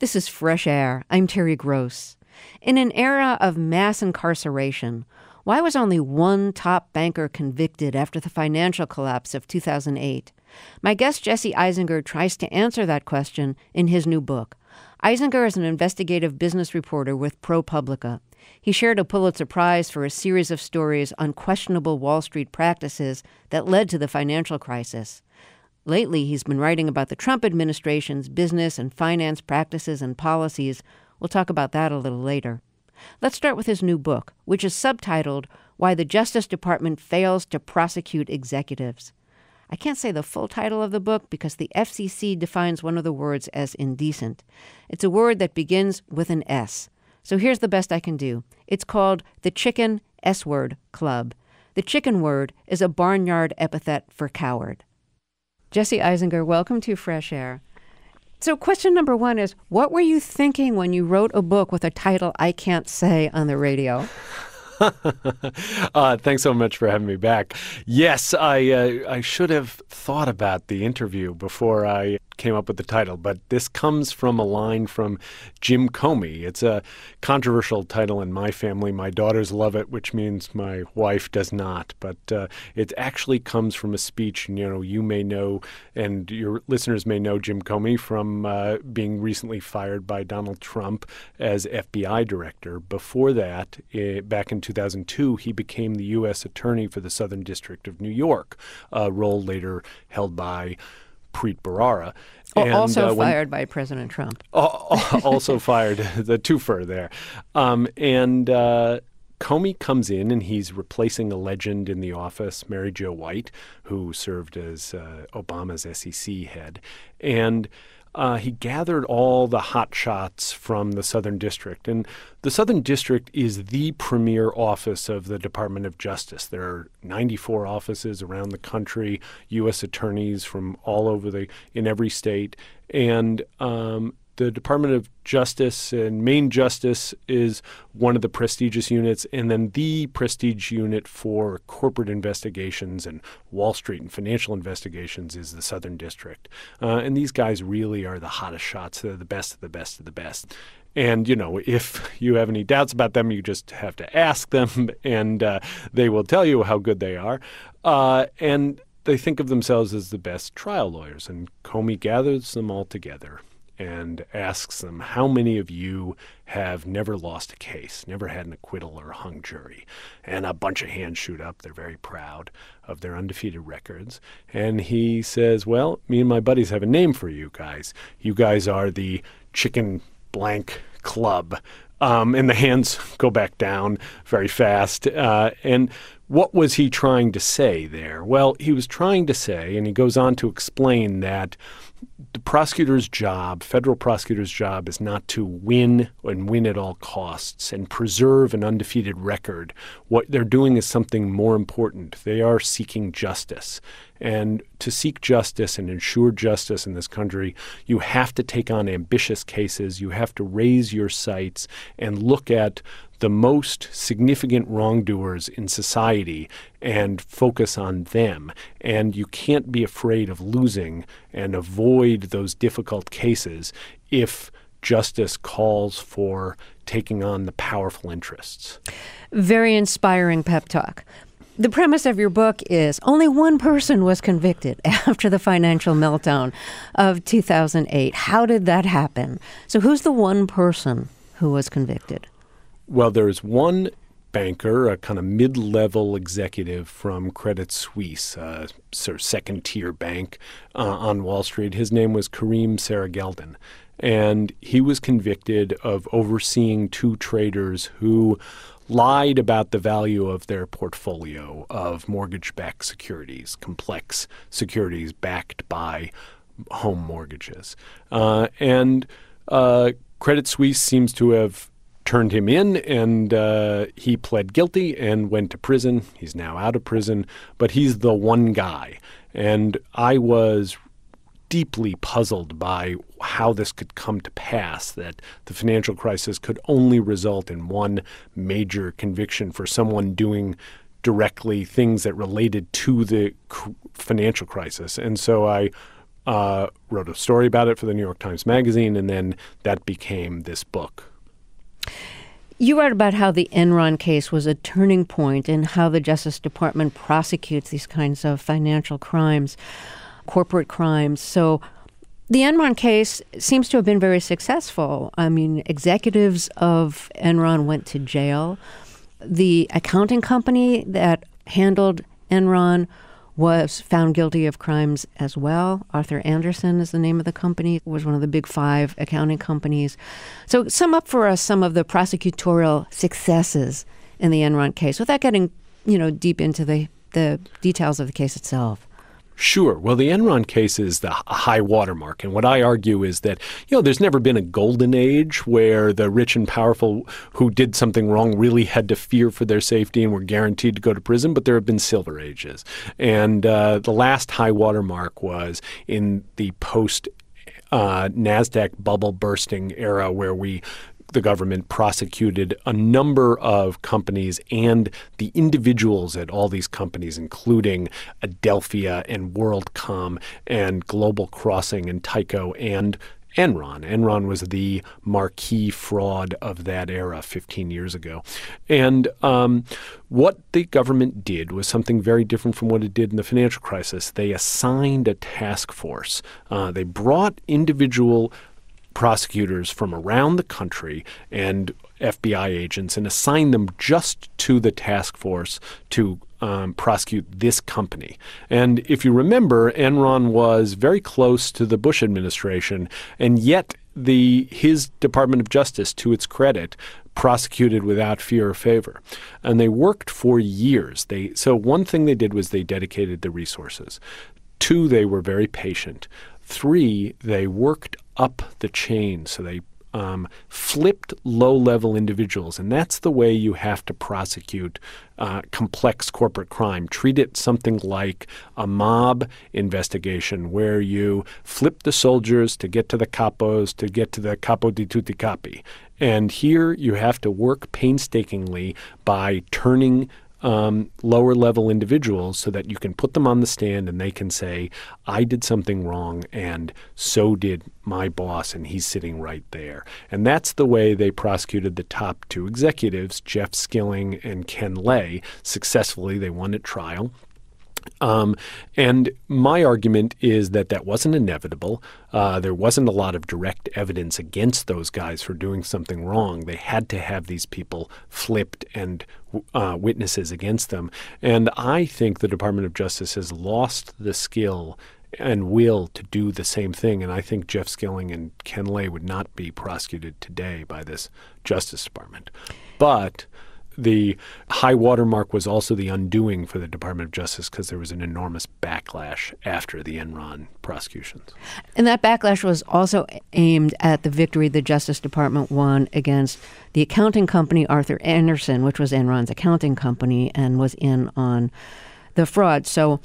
This is Fresh Air. I'm Terry Gross. In an era of mass incarceration, why was only one top banker convicted after the financial collapse of 2008? My guest Jesse Eisinger tries to answer that question in his new book. Eisinger is an investigative business reporter with ProPublica. He shared a Pulitzer Prize for a series of stories on questionable Wall Street practices that led to the financial crisis. Lately, he's been writing about the Trump administration's business and finance practices and policies. We'll talk about that a little later. Let's start with his new book, which is subtitled Why the Justice Department Fails to Prosecute Executives. I can't say the full title of the book because the FCC defines one of the words as indecent. It's a word that begins with an S. So here's the best I can do it's called the Chicken S Word Club. The chicken word is a barnyard epithet for coward. Jesse Eisinger, welcome to Fresh Air. So, question number one is What were you thinking when you wrote a book with a title I can't say on the radio? uh, thanks so much for having me back. Yes, I uh, I should have thought about the interview before I came up with the title, but this comes from a line from Jim Comey. It's a controversial title in my family. My daughters love it, which means my wife does not. But uh, it actually comes from a speech. You know, you may know, and your listeners may know Jim Comey from uh, being recently fired by Donald Trump as FBI director. Before that, it, back in 2002, he became the U.S. Attorney for the Southern District of New York, a role later held by Preet Bharara. And, also uh, when, fired by President Trump. also fired, the twofer there. Um, and uh, Comey comes in and he's replacing a legend in the office, Mary Jo White, who served as uh, Obama's SEC head. And uh, he gathered all the hot shots from the Southern District. And the Southern District is the premier office of the Department of Justice. There are 94 offices around the country, U.S. attorneys from all over the in every state, and um, the Department of Justice and Main Justice is one of the prestigious units, and then the prestige unit for corporate investigations and Wall Street and financial investigations is the Southern District. Uh, and these guys really are the hottest shots. They're the best of the best of the best. And, you know, if you have any doubts about them, you just have to ask them, and uh, they will tell you how good they are. Uh, and they think of themselves as the best trial lawyers, and Comey gathers them all together and asks them, How many of you have never lost a case, never had an acquittal or a hung jury? And a bunch of hands shoot up. They're very proud of their undefeated records. And he says, Well, me and my buddies have a name for you guys. You guys are the chicken blank club. Um, and the hands go back down very fast. Uh, and what was he trying to say there? Well, he was trying to say, and he goes on to explain that the prosecutor's job, federal prosecutor's job, is not to win and win at all costs and preserve an undefeated record. What they're doing is something more important. They are seeking justice. And to seek justice and ensure justice in this country, you have to take on ambitious cases. You have to raise your sights and look at the most significant wrongdoers in society and focus on them. And you can't be afraid of losing and avoid those difficult cases if justice calls for taking on the powerful interests. Very inspiring pep talk. The premise of your book is only one person was convicted after the financial meltdown of 2008. How did that happen? So, who's the one person who was convicted? Well, there's one banker, a kind of mid level executive from Credit Suisse, a sort of second tier bank uh, on Wall Street. His name was Kareem Serageldin. And he was convicted of overseeing two traders who lied about the value of their portfolio of mortgage backed securities, complex securities backed by home mortgages. Uh, and uh, Credit Suisse seems to have turned him in, and uh, he pled guilty and went to prison. He's now out of prison, but he's the one guy. And I was deeply puzzled by how this could come to pass that the financial crisis could only result in one major conviction for someone doing directly things that related to the financial crisis. And so I uh, wrote a story about it for the New York Times Magazine, and then that became this book. You wrote about how the Enron case was a turning point in how the Justice Department prosecutes these kinds of financial crimes, corporate crimes. So the Enron case seems to have been very successful. I mean, executives of Enron went to jail. The accounting company that handled Enron was found guilty of crimes as well. Arthur Andersen is the name of the company. Was one of the big five accounting companies. So sum up for us some of the prosecutorial successes in the Enron case without getting, you know, deep into the, the details of the case itself. Sure. Well, the Enron case is the high watermark. And what I argue is that, you know, there's never been a golden age where the rich and powerful who did something wrong really had to fear for their safety and were guaranteed to go to prison, but there have been silver ages. And uh, the last high watermark was in the post uh, NASDAQ bubble bursting era where we the government prosecuted a number of companies and the individuals at all these companies, including Adelphia and WorldCom and Global Crossing and Tyco and Enron. Enron was the marquee fraud of that era 15 years ago. And um, what the government did was something very different from what it did in the financial crisis. They assigned a task force, uh, they brought individual prosecutors from around the country and FBI agents and assign them just to the task force to um, prosecute this company. And if you remember, Enron was very close to the Bush administration, and yet the his Department of Justice, to its credit, prosecuted without fear or favor. And they worked for years. They so one thing they did was they dedicated the resources. Two, they were very patient. Three, they worked up the chain. So they um, flipped low level individuals. And that's the way you have to prosecute uh, complex corporate crime. Treat it something like a mob investigation where you flip the soldiers to get to the capos, to get to the capo di tutti capi. And here you have to work painstakingly by turning um, lower level individuals so that you can put them on the stand and they can say, I did something wrong and so did my boss, and he's sitting right there. And that's the way they prosecuted the top two executives, Jeff Skilling and Ken Lay, successfully. They won at trial. Um, and my argument is that that wasn't inevitable. Uh, there wasn't a lot of direct evidence against those guys for doing something wrong. They had to have these people flipped and uh, witnesses against them. And I think the Department of Justice has lost the skill and will to do the same thing. And I think Jeff Skilling and Ken Lay would not be prosecuted today by this Justice Department. But the high watermark was also the undoing for the Department of Justice because there was an enormous backlash after the Enron prosecutions. And that backlash was also aimed at the victory the Justice Department won against the accounting company Arthur Andersen, which was Enron's accounting company and was in on the fraud. So,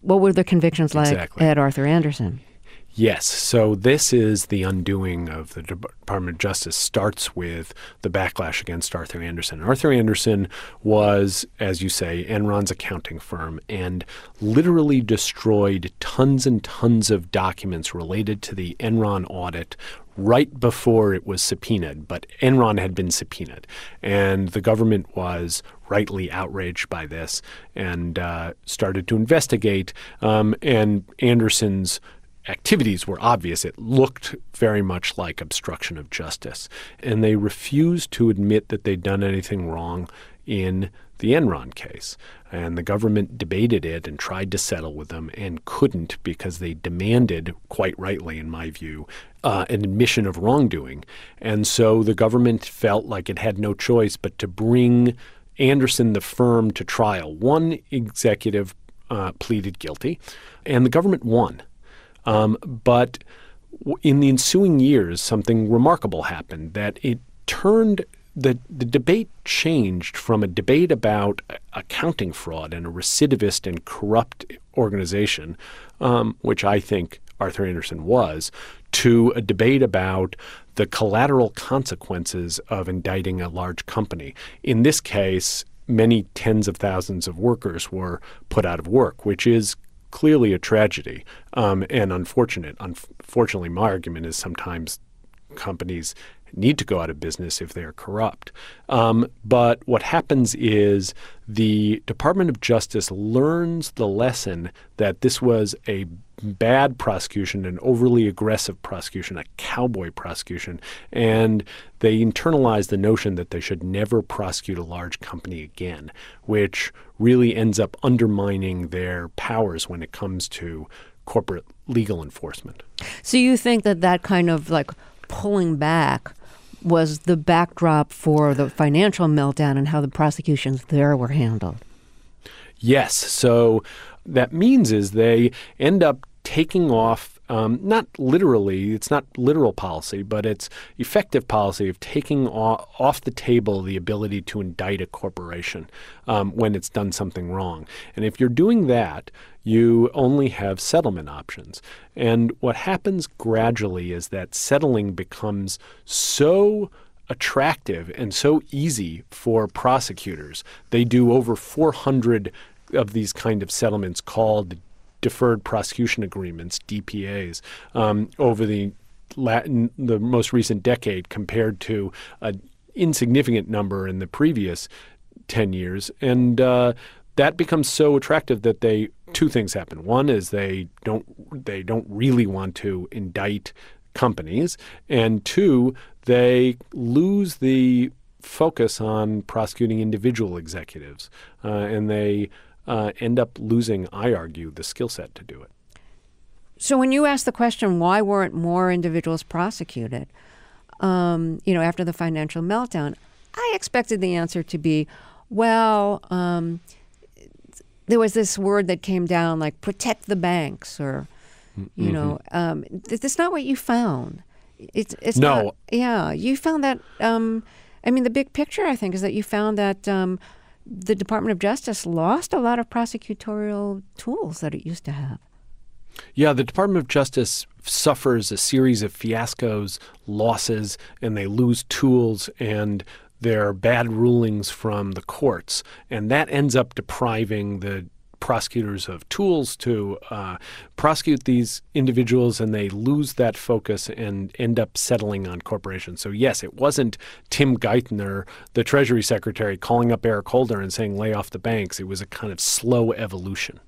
what were the convictions like exactly. at Arthur Andersen? Yes. So this is the undoing of the Department of Justice starts with the backlash against Arthur Andersen. Arthur Andersen was, as you say, Enron's accounting firm and literally destroyed tons and tons of documents related to the Enron audit right before it was subpoenaed, but Enron had been subpoenaed. And the government was rightly outraged by this and uh, started to investigate. Um, and Andersen's activities were obvious. It looked very much like obstruction of justice. And they refused to admit that they'd done anything wrong in the Enron case. And the government debated it and tried to settle with them and couldn't because they demanded, quite rightly in my view, uh, an admission of wrongdoing. And so the government felt like it had no choice but to bring Andersen, the firm, to trial. One executive uh, pleaded guilty, and the government won. Um, but in the ensuing years, something remarkable happened that it turned the, the debate changed from a debate about accounting fraud and a recidivist and corrupt organization, um, which I think Arthur Andersen was, to a debate about the collateral consequences of indicting a large company. In this case, many tens of thousands of workers were put out of work, which is clearly a tragedy um, and unfortunate. Unfortunately, my argument is sometimes companies need to go out of business if they are corrupt. Um, but what happens is the Department of Justice learns the lesson that this was a bad prosecution, an overly aggressive prosecution, a cowboy prosecution, and they internalize the notion that they should never prosecute a large company again, which really ends up undermining their powers when it comes to corporate legal enforcement. So you think that that kind of like pulling back was the backdrop for the financial meltdown and how the prosecutions there were handled. Yes. So that means is they end up taking off um, not literally, it's not literal policy, but it's effective policy of taking off, off the table the ability to indict a corporation um, when it's done something wrong. And if you're doing that, you only have settlement options. And what happens gradually is that settling becomes so attractive and so easy for prosecutors. They do over 400 of these kind of settlements called deferred prosecution agreements, DPAs, um, over the Latin, the most recent decade compared to an insignificant number in the previous 10 years. And uh, that becomes so attractive that they two things happen. One is they don't they don't really want to indict companies, and two, they lose the focus on prosecuting individual executives, uh, and they uh, end up losing, I argue, the skill set to do it. So when you ask the question, why weren't more individuals prosecuted, um, you know, after the financial meltdown, I expected the answer to be, well, um, there was this word that came down like protect the banks or, you mm-hmm. know, um, that's not what you found. It's, it's no. Not, yeah, you found that. Um, I mean, the big picture, I think, is that you found that um, the Department of Justice lost a lot of prosecutorial tools that it used to have. Yeah, the Department of Justice suffers a series of fiascos, losses, and they lose tools and their bad rulings from the courts. And that ends up depriving the prosecutors of tools to uh, prosecute these individuals and they lose that focus and end up settling on corporations. So, yes, it wasn't Tim Geithner, the Treasury Secretary, calling up Eric Holder and saying, lay off the banks. It was a kind of slow evolution.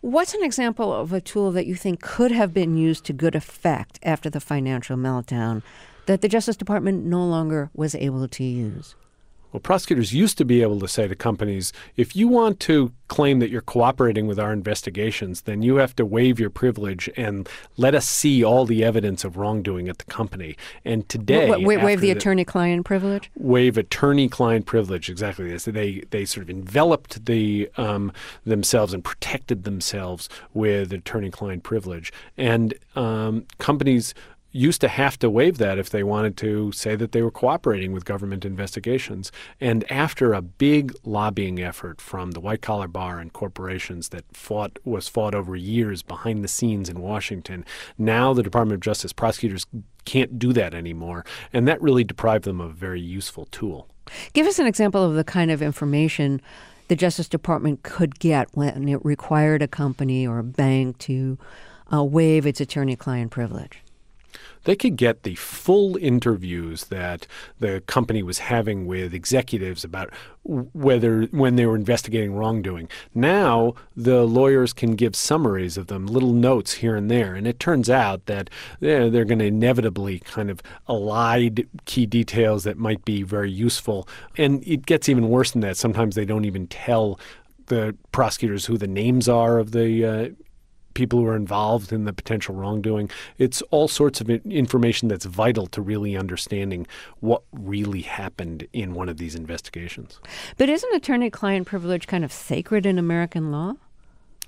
What's an example of a tool that you think could have been used to good effect after the financial meltdown that the Justice Department no longer was able to use? Well, prosecutors used to be able to say to companies, if you want to claim that you're cooperating with our investigations, then you have to waive your privilege and let us see all the evidence of wrongdoing at the company. And today, w- w- waive the, the attorney-client privilege. Waive attorney-client privilege, exactly. This. They they sort of enveloped the um, themselves and protected themselves with attorney-client privilege, and um, companies used to have to waive that if they wanted to say that they were cooperating with government investigations. And after a big lobbying effort from the white collar bar and corporations that fought was fought over years behind the scenes in Washington, now the Department of Justice prosecutors can't do that anymore, and that really deprived them of a very useful tool. Give us an example of the kind of information the Justice Department could get when it required a company or a bank to uh, waive its attorney-client privilege they could get the full interviews that the company was having with executives about whether when they were investigating wrongdoing. Now the lawyers can give summaries of them, little notes here and there, and it turns out that they're, they're going to inevitably kind of elide key details that might be very useful. And it gets even worse than that. Sometimes they don't even tell the prosecutors who the names are of the uh, people who are involved in the potential wrongdoing. It's all sorts of information that's vital to really understanding what really happened in one of these investigations. But isn't attorney client privilege kind of sacred in American law?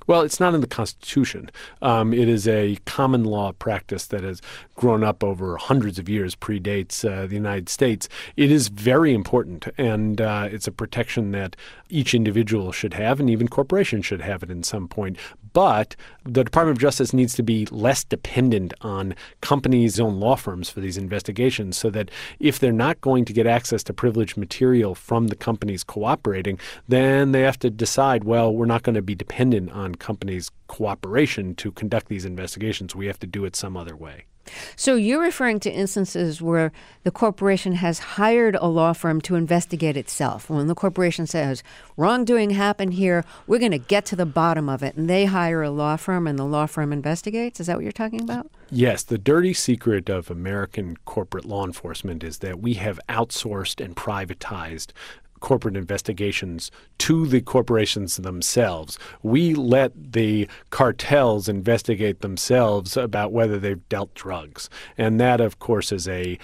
Well, it's not in the Constitution. Um, it is a common law practice that has grown up over hundreds of years, predates uh, the United States. It is very important, and uh, it's a protection that each individual should have, and even corporations should have it in some point. But the Department of Justice needs to be less dependent on companies' own law firms for these investigations so that if they're not going to get access to privileged material from the companies cooperating, then they have to decide, well, we're not going to be dependent on companies cooperation to conduct these investigations. We have to do it some other way. So you're referring to instances where the corporation has hired a law firm to investigate itself. When the corporation says wrongdoing happened here, we're going to get to the bottom of it, and they hire a law firm, and the law firm investigates. Is that what you're talking about? Yes, the dirty secret of American corporate law enforcement is that we have outsourced and privatized corporate investigations to the corporations themselves. We let the cartels investigate themselves about whether they've dealt drugs. And that, of course, is a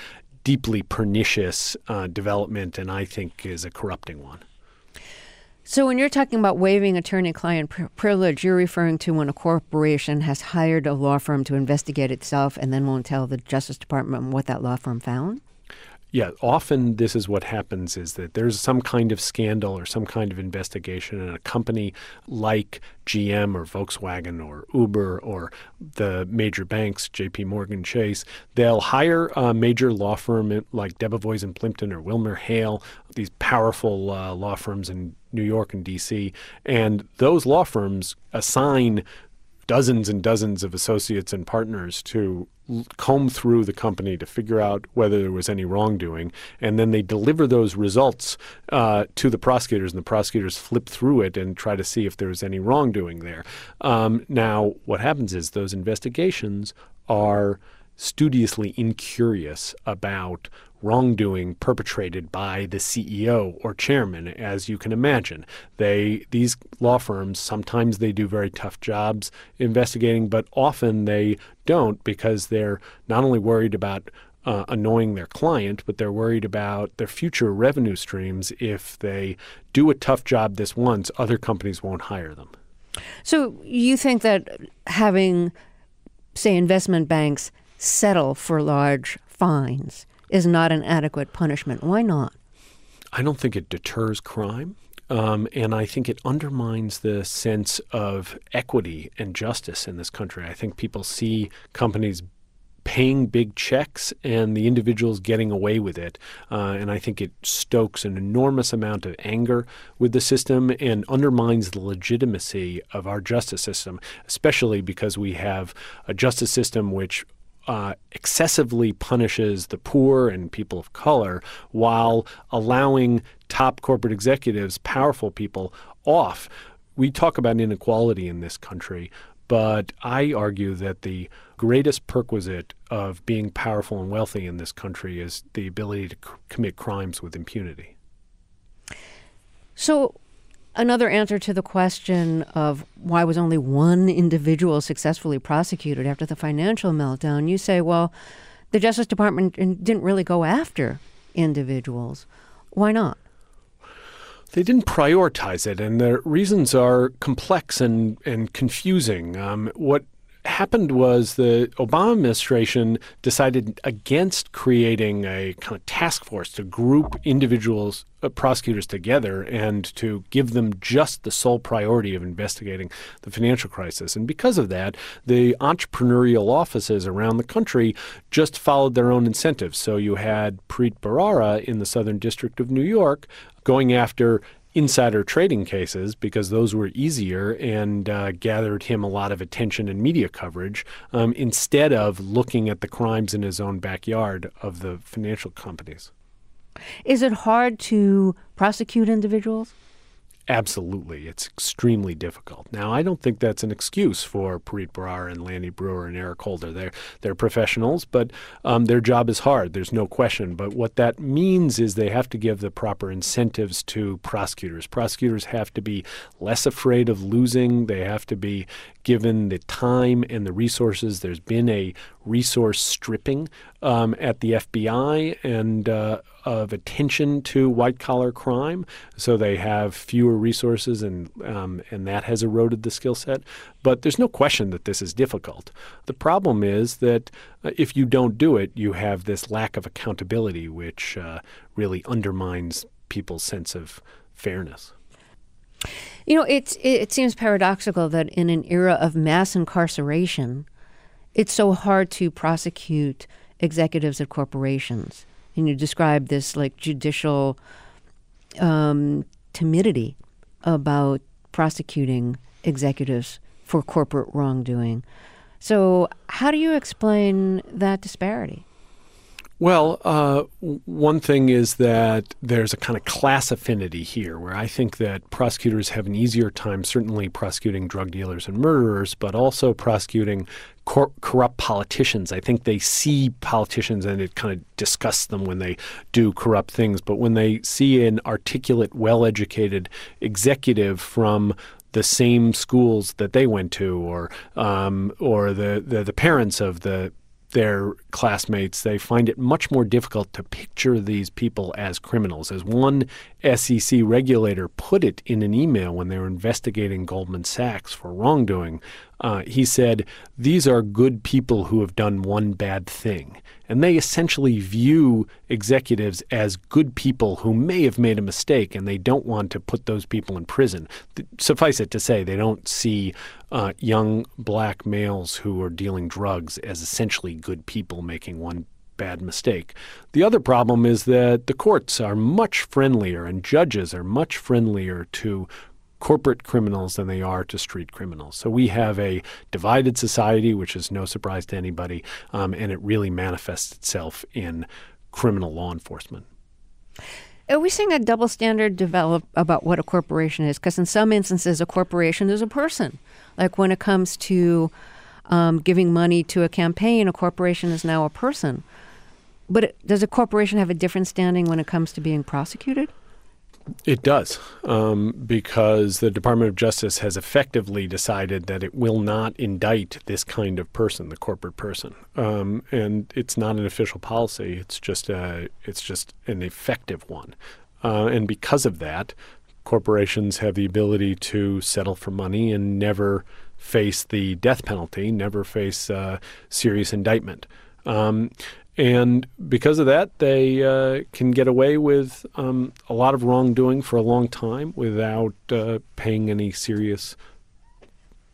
deeply pernicious uh, development and I think is a corrupting one. So, when you're talking about waiving attorney client pr- privilege, you're referring to when a corporation has hired a law firm to investigate itself and then won't tell the Justice Department what that law firm found? Yeah, often this is what happens is that there's some kind of scandal or some kind of investigation, and a company like GM or Volkswagen or Uber or the major banks, JP Morgan Chase, they'll hire a major law firm like Debevoise and Plimpton or Wilmer Hale, these powerful uh, law firms in New York and DC, and those law firms assign dozens and dozens of associates and partners to comb through the company to figure out whether there was any wrongdoing, and then they deliver those results uh, to the prosecutors, and the prosecutors flip through it and try to see if there was any wrongdoing there. Um, now, what happens is those investigations are studiously incurious about wrongdoing perpetrated by the CEO or chairman, as you can imagine. They these law firms sometimes they do very tough jobs investigating, but often they don't because they're not only worried about uh, annoying their client, but they're worried about their future revenue streams. If they do a tough job this once, other companies won't hire them. So you think that having, say, investment banks settle for large fines is not an adequate punishment. Why not? I don't think it deters crime. Um, and I think it undermines the sense of equity and justice in this country. I think people see companies paying big checks and the individuals getting away with it. Uh, and I think it stokes an enormous amount of anger with the system and undermines the legitimacy of our justice system, especially because we have a justice system which uh, excessively punishes the poor and people of color while allowing top corporate executives, powerful people, off. We talk about inequality in this country, but I argue that the greatest perquisite of being powerful and wealthy in this country is the ability to c- commit crimes with impunity. So, another answer to the question of why was only one individual successfully prosecuted after the financial meltdown, you say, well, the Justice Department didn't really go after individuals. Why not? They didn't prioritize it, and the reasons are complex and, and confusing. Um, what happened was the Obama administration decided against creating a kind of task force to group individuals, uh, prosecutors together and to give them just the sole priority of investigating the financial crisis. And because of that, the entrepreneurial offices around the country just followed their own incentives. So you had Preet Bharara in the Southern District of New York going after insider trading cases because those were easier and uh, gathered him a lot of attention and media coverage um, instead of looking at the crimes in his own backyard of the financial companies. Is it hard to prosecute individuals? Absolutely. It's extremely difficult. Now, I don't think that's an excuse for Preet Bharara and Lanny Breuer and Eric Holder. They're, they're professionals, but um, their job is hard. There's no question. But what that means is they have to give the proper incentives to prosecutors. Prosecutors have to be less afraid of losing. They have to be given the time and the resources. There's been a resource stripping um, at the FBI and uh, of attention to white collar crime, so they have fewer resources, and um, and that has eroded the skill set. But there's no question that this is difficult. The problem is that uh, if you don't do it, you have this lack of accountability, which uh, really undermines people's sense of fairness. You know, it's it seems paradoxical that in an era of mass incarceration, it's so hard to prosecute executives at corporations. And you describe this like judicial um, timidity about prosecuting executives for corporate wrongdoing. So, how do you explain that disparity? Well, uh, one thing is that there's a kind of class affinity here where I think that prosecutors have an easier time, certainly prosecuting drug dealers and murderers, but also prosecuting cor- corrupt politicians. I think they see politicians and it kind of disgusts them when they do corrupt things. But when they see an articulate, well educated executive from the same schools that they went to, or um, or the, the the parents of the their classmates, they find it much more difficult to picture these people as criminals. As one SEC regulator put it in an email when they were investigating Goldman Sachs for wrongdoing, uh, he said, These are good people who have done one bad thing. And they essentially view executives as good people who may have made a mistake and they don't want to put those people in prison. Suffice it to say, they don't see uh, young black males who are dealing drugs as essentially good people making one bad mistake. The other problem is that the courts are much friendlier and judges are much friendlier to corporate criminals than they are to street criminals. So we have a divided society, which is no surprise to anybody, um, and it really manifests itself in criminal law enforcement. Are we seeing a double standard develop about what a corporation is? Because in some instances, a corporation is a person. Like when it comes to um, giving money to a campaign, a corporation is now a person. But it, does a corporation have a different standing when it comes to being prosecuted? It does, um, because the Department of Justice has effectively decided that it will not indict this kind of person, the corporate person, um, and it's not an official policy. It's just a, it's just an effective one, uh, and because of that, corporations have the ability to settle for money and never face the death penalty, never face uh, serious indictment. Um, and because of that, they uh, can get away with um, a lot of wrongdoing for a long time without uh, paying any serious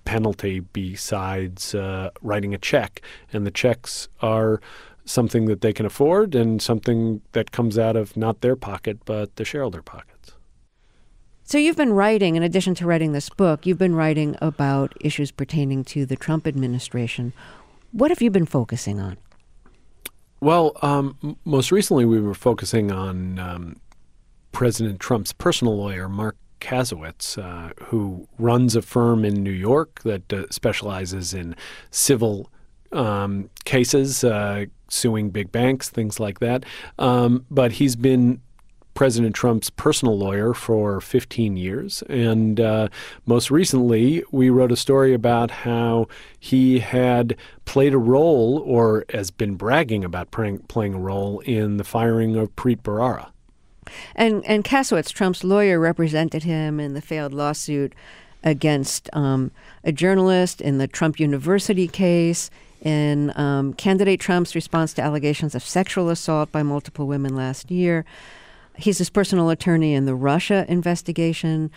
penalty besides uh, writing a check. And the checks are something that they can afford and something that comes out of not their pocket, but the shareholder pockets. So you've been writing, in addition to writing this book, you've been writing about issues pertaining to the Trump administration. What have you been focusing on? Well, um, most recently we were focusing on um, President Trump's personal lawyer, Marc Kasowitz, uh, who runs a firm in New York that uh, specializes in civil um, cases, uh, suing big banks, things like that. Um, but he's been President Trump's personal lawyer for 15 years. And uh, most recently, we wrote a story about how he had played a role or has been bragging about playing, playing a role in the firing of Preet Bharara. And, and Kasowitz, Trump's lawyer, represented him in the failed lawsuit against um, a journalist in the Trump University case, in um, candidate Trump's response to allegations of sexual assault by multiple women last year he's his personal attorney in the Russia investigation.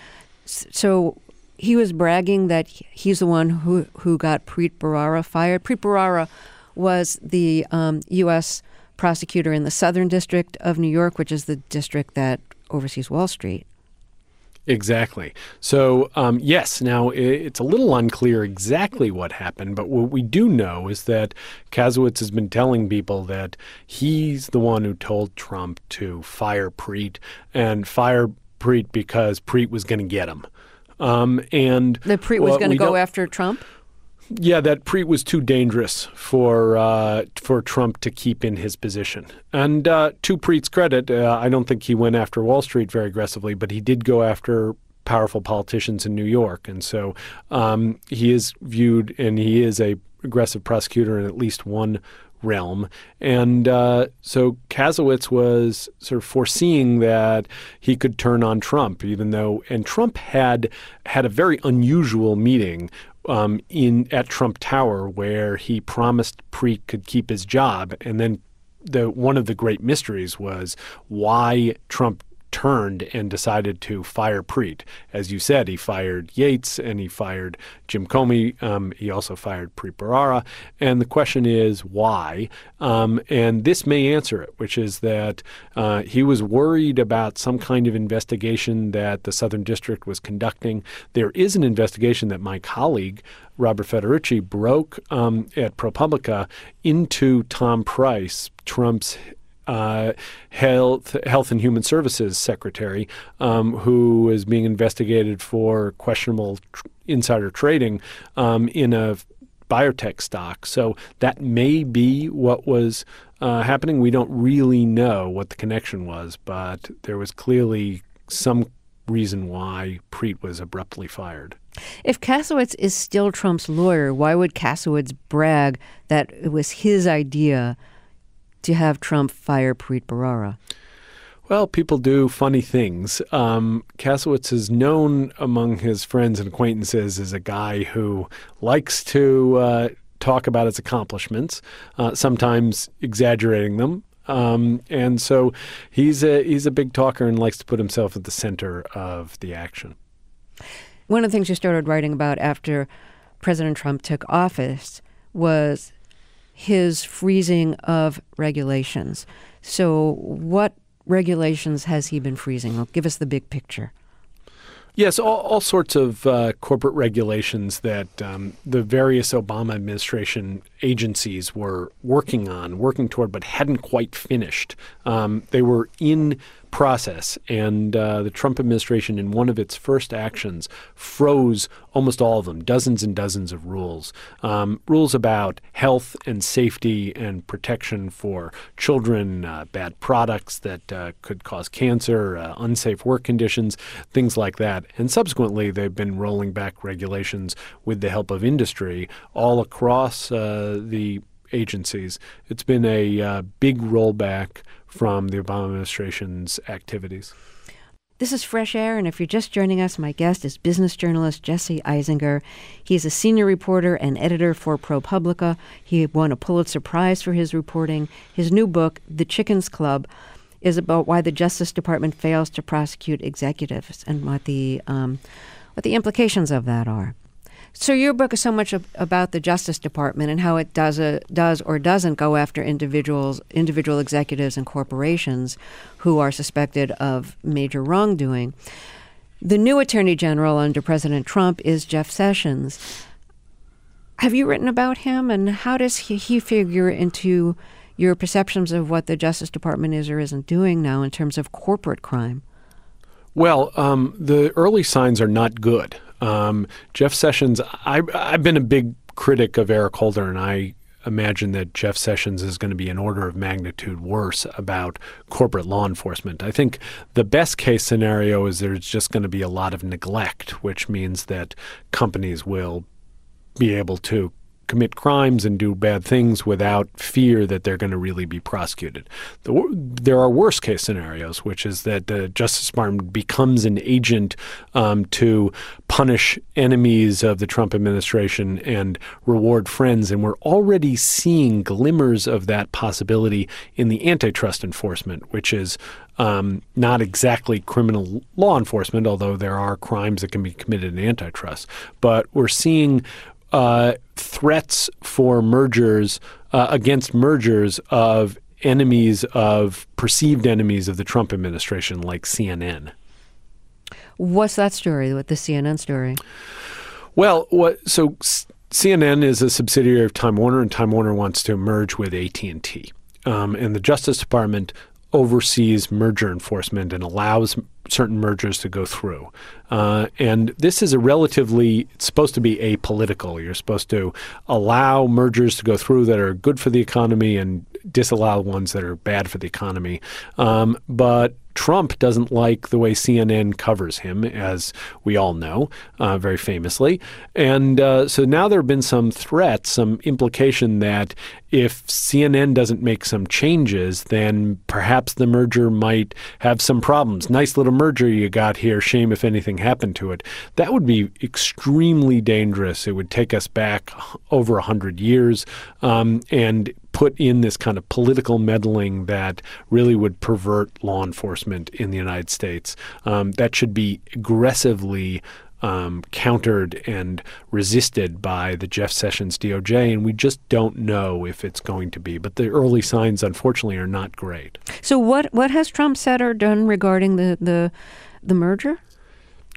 So he was bragging that he's the one who who got Preet Bharara fired. Preet Bharara was the um, U.S. prosecutor in the Southern District of New York, which is the district that oversees Wall Street. Exactly. So, um, yes, now it's a little unclear exactly what happened, but what we do know is that Kasowitz has been telling people that he's the one who told Trump to fire Preet and fire Preet because Preet was going to get him. Um, and the Preet was going to go after Trump? Yeah, that Preet was too dangerous for uh, for Trump to keep in his position. And uh, to Preet's credit, uh, I don't think he went after Wall Street very aggressively, but he did go after powerful politicians in New York, and so um, he is viewed, and he is a aggressive prosecutor in at least one realm. And uh, so Kasowitz was sort of foreseeing that he could turn on Trump, even though, and Trump had had a very unusual meeting um, in at Trump Tower where he promised Preet could keep his job, and then the one of the great mysteries was why Trump turned and decided to fire Preet. As you said, he fired Yates and he fired Jim Comey. Um, he also fired Preet Bharara. And the question is why? Um, and this may answer it, which is that uh, he was worried about some kind of investigation that the Southern District was conducting. There is an investigation that my colleague, Robert Faturechi, broke um, at ProPublica into Tom Price, Trump's uh, health, health and Human Services Secretary, um, who is being investigated for questionable tr- insider trading um, in a biotech stock. So that may be what was uh, happening. We don't really know what the connection was, but there was clearly some reason why Preet was abruptly fired. If Kasowitz is still Trump's lawyer, why would Kasowitz brag that it was his idea to have Trump fire Preet Bharara? Well, people do funny things. Um, Kasowitz is known among his friends and acquaintances as a guy who likes to uh, talk about his accomplishments, uh, sometimes exaggerating them. Um, and so he's a he's a big talker and likes to put himself at the center of the action. One of the things you started writing about after President Trump took office was his freezing of regulations. So, what regulations has he been freezing? Well, give us the big picture. Yes, all, all sorts of uh, corporate regulations that um, the various Obama administration agencies were working on, working toward, but hadn't quite finished. Um, they were in process. And uh, the Trump administration, in one of its first actions, froze almost all of them, dozens and dozens of rules. Um, rules about health and safety and protection for children, uh, bad products that uh, could cause cancer, uh, unsafe work conditions, things like that. And subsequently, they've been rolling back regulations with the help of industry all across uh, the agencies. It's been a uh, big rollback from the Obama administration's activities. This is Fresh Air, and if you're just joining us, my guest is business journalist Jesse Eisinger. He's a senior reporter and editor for ProPublica. He won a Pulitzer Prize for his reporting. His new book, The Chickens Club, is about why the Justice Department fails to prosecute executives and what the um, what the implications of that are. So your book is so much about the Justice Department and how it does a, does or doesn't go after individuals, individual executives and corporations who are suspected of major wrongdoing. The new Attorney General under President Trump is Jeff Sessions. Have you written about him, and how does he, he figure into your perceptions of what the Justice Department is or isn't doing now in terms of corporate crime? Well, um, the early signs are not good. Um, Jeff Sessions, I, I've been a big critic of Eric Holder, and I imagine that Jeff Sessions is going to be an order of magnitude worse about corporate law enforcement. I think the best case scenario is there's just going to be a lot of neglect, which means that companies will be able to commit crimes and do bad things without fear that they're going to really be prosecuted. The, there are worst case scenarios, which is that the Justice Department becomes an agent um, to punish enemies of the Trump administration and reward friends. And we're already seeing glimmers of that possibility in the antitrust enforcement, which is um, not exactly criminal law enforcement, although there are crimes that can be committed in antitrust. But we're seeing uh, threats for mergers uh, against mergers of enemies of perceived enemies of the Trump administration, like CNN. What's that story? What the CNN story? Well, what so CNN is a subsidiary of Time Warner, and Time Warner wants to merge with AT and T. Um, and the Justice Department oversees merger enforcement and allows certain mergers to go through. Uh, and this is a relatively, it's supposed to be apolitical. You're supposed to allow mergers to go through that are good for the economy and disallow ones that are bad for the economy. Um, but Trump doesn't like the way CNN covers him, as we all know, uh, very famously. And uh, so now there have been some threats, some implication that if CNN doesn't make some changes, then perhaps the merger might have some problems. Nice little merger you got here. Shame if anything happened to it. That would be extremely dangerous. It would take us back over 100 years um, and put in this kind of political meddling that really would pervert law enforcement in the United States. Um, that should be aggressively um, countered and resisted by the Jeff Sessions DOJ, and we just don't know if it's going to be. But the early signs, unfortunately, are not great. So, what what has Trump said or done regarding the the, the merger?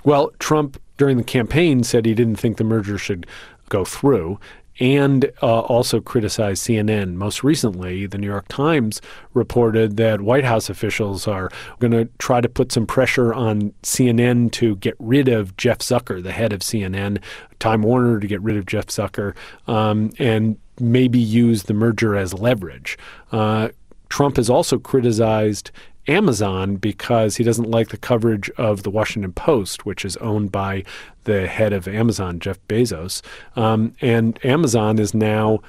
Well, Trump during the campaign said he didn't think the merger should go through and uh, also criticized CNN. Most recently, the New York Times reported that White House officials are going to try to put some pressure on CNN to get rid of Jeff Zucker, the head of CNN, Time Warner to get rid of Jeff Zucker, um, and maybe use the merger as leverage. Uh, Trump has also criticized Amazon because he doesn't like the coverage of the Washington Post, which is owned by the head of Amazon, Jeff Bezos. Um, and Amazon is now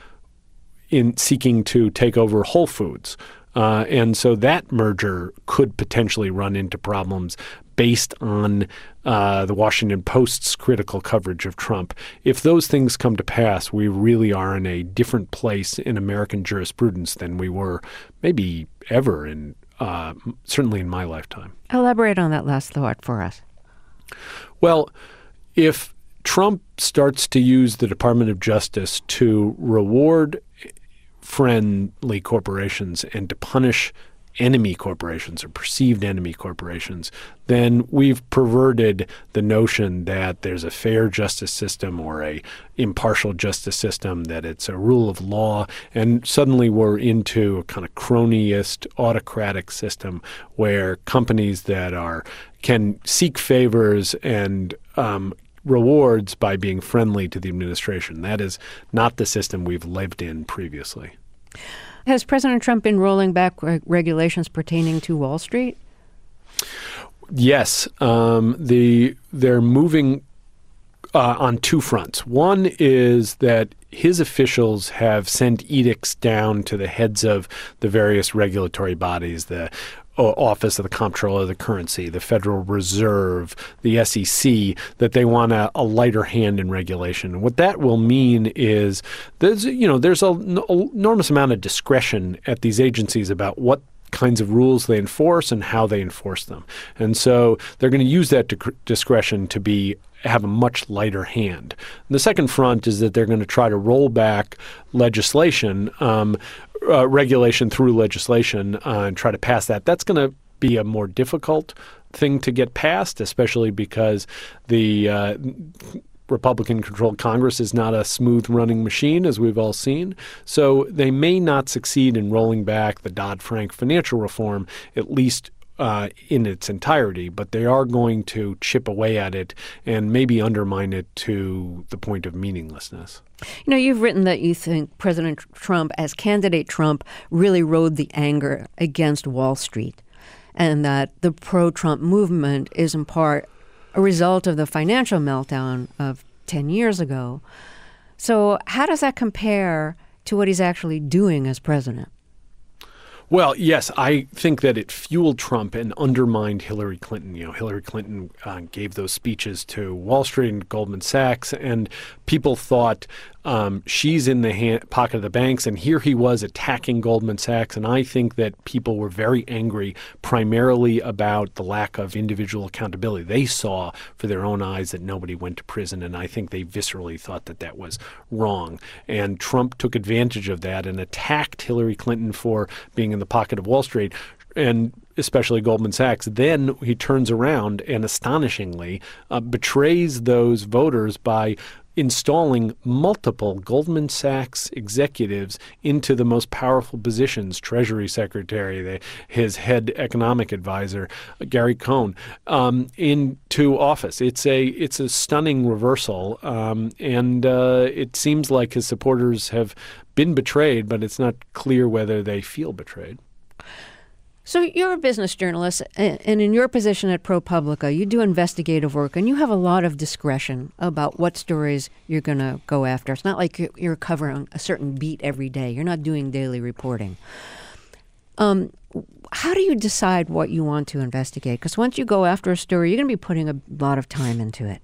in seeking to take over Whole Foods. Uh, and so that merger could potentially run into problems based on uh, the Washington Post's critical coverage of Trump. If those things come to pass, we really are in a different place in American jurisprudence than we were maybe ever in uh, certainly in my lifetime. Elaborate on that last thought for us. Well, if Trump starts to use the Department of Justice to reward friendly corporations and to punish enemy corporations or perceived enemy corporations, then we've perverted the notion that there's a fair justice system or a impartial justice system, that it's a rule of law, and suddenly we're into a kind of cronyist autocratic system where companies that are can seek favors and um, rewards by being friendly to the administration. That is not the system we've lived in previously. Has President Trump been rolling back regulations pertaining to Wall Street? Yes, um, the they're moving uh, on two fronts. One is that his officials have sent edicts down to the heads of the various regulatory bodies, the Uh, office of the Comptroller of the Currency, the Federal Reserve, the SEC, that they want a, a lighter hand in regulation. And what that will mean is there's you know there's an enormous amount of discretion at these agencies about what kinds of rules they enforce and how they enforce them. And so they're going to use that discretion to be have a much lighter hand. And the second front is that they're going to try to roll back legislation um, uh, regulation through legislation uh, and try to pass that. That's going to be a more difficult thing to get passed, especially because the uh, Republican controlled Congress is not a smooth running machine, as we've all seen. So they may not succeed in rolling back the Dodd Frank financial reform, at least uh, in its entirety, but they are going to chip away at it and maybe undermine it to the point of meaninglessness. You know, you've written that you think President Trump, as candidate Trump, really rode the anger against Wall Street, and that the pro Trump movement is in part a result of the financial meltdown of 10 years ago. So, how does that compare to what he's actually doing as president? Well, yes, I think that it fueled Trump and undermined Hillary Clinton. You know, Hillary Clinton uh, gave those speeches to Wall Street and Goldman Sachs, and people thought um, she's in the hand, pocket of the banks, and here he was attacking Goldman Sachs. And I think that people were very angry, primarily about the lack of individual accountability. They saw for their own eyes that nobody went to prison, and I think they viscerally thought that that was wrong. And Trump took advantage of that and attacked Hillary Clinton for being in the pocket of Wall Street. And especially Goldman Sachs, then he turns around and astonishingly uh, betrays those voters by installing multiple Goldman Sachs executives into the most powerful positions Treasury Secretary, the, his head economic advisor, Gary Cohn, um, into office. It's a, it's a stunning reversal, um, and uh, it seems like his supporters have been betrayed, but it's not clear whether they feel betrayed. So you're a business journalist, and in your position at ProPublica, you do investigative work, and you have a lot of discretion about what stories you're going to go after. It's not like you're covering a certain beat every day. You're not doing daily reporting. Um, how do you decide what you want to investigate? Because once you go after a story, you're going to be putting a lot of time into it.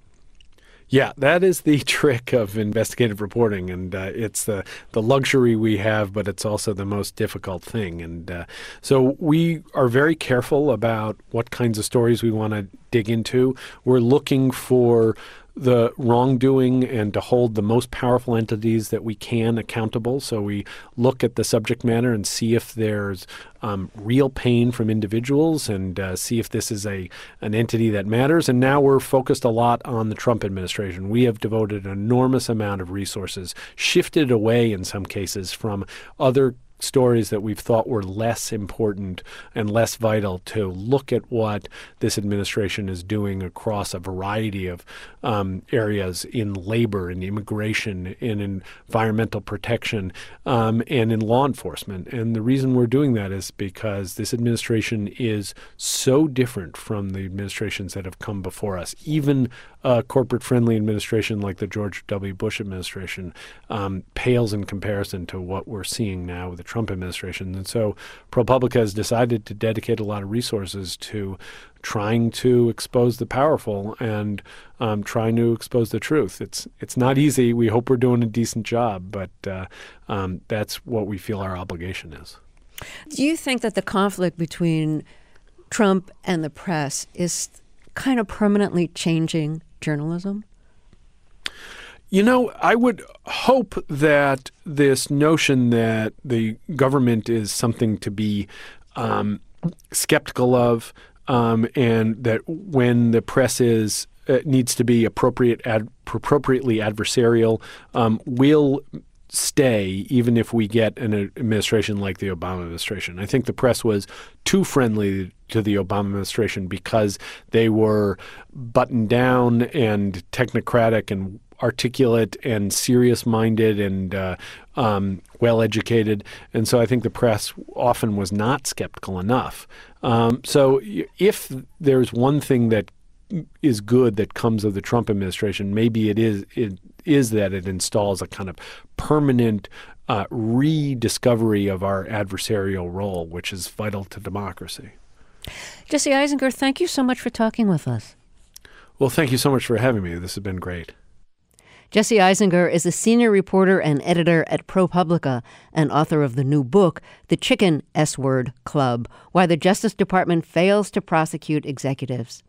Yeah, that is the trick of investigative reporting, and uh, it's the the luxury we have, but it's also the most difficult thing. And uh, so we are very careful about what kinds of stories we want to dig into. We're looking for the wrongdoing and to hold the most powerful entities that we can accountable. So we look at the subject matter and see if there's um, real pain from individuals and uh, see if this is a an entity that matters. And now we're focused a lot on the Trump administration. We have devoted an enormous amount of resources, shifted away in some cases from other stories that we've thought were less important and less vital to look at what this administration is doing across a variety of um, areas in labor, in immigration, in environmental protection, um, and in law enforcement. And the reason we're doing that is because this administration is so different from the administrations that have come before us. Even a corporate friendly administration like the George W. Bush administration um, pales in comparison to what we're seeing now with the Trump administration. And so ProPublica has decided to dedicate a lot of resources to trying to expose the powerful and um, trying to expose the truth. It's it's not easy. We hope we're doing a decent job, but uh, um, that's what we feel our obligation is. Do you think that the conflict between Trump and the press is kind of permanently changing journalism? You know, I would hope that this notion that the government is something to be um, skeptical of, um, and that when the press is uh, needs to be appropriate ad, appropriately adversarial, um, will stay even if we get an administration like the Obama administration. I think the press was too friendly to the Obama administration because they were buttoned down and technocratic and articulate and serious minded and uh, um, well educated. And so I think the press often was not skeptical enough. Um, so if there's one thing that is good that comes of the Trump administration, maybe it is it is that it installs a kind of permanent uh, rediscovery of our adversarial role, which is vital to democracy. Jesse Eisinger, thank you so much for talking with us. Well, thank you so much for having me. This has been great. Jesse Eisinger is a senior reporter and editor at ProPublica and author of the new book, The Chicken S Word Club Why the Justice Department Fails to Prosecute Executives.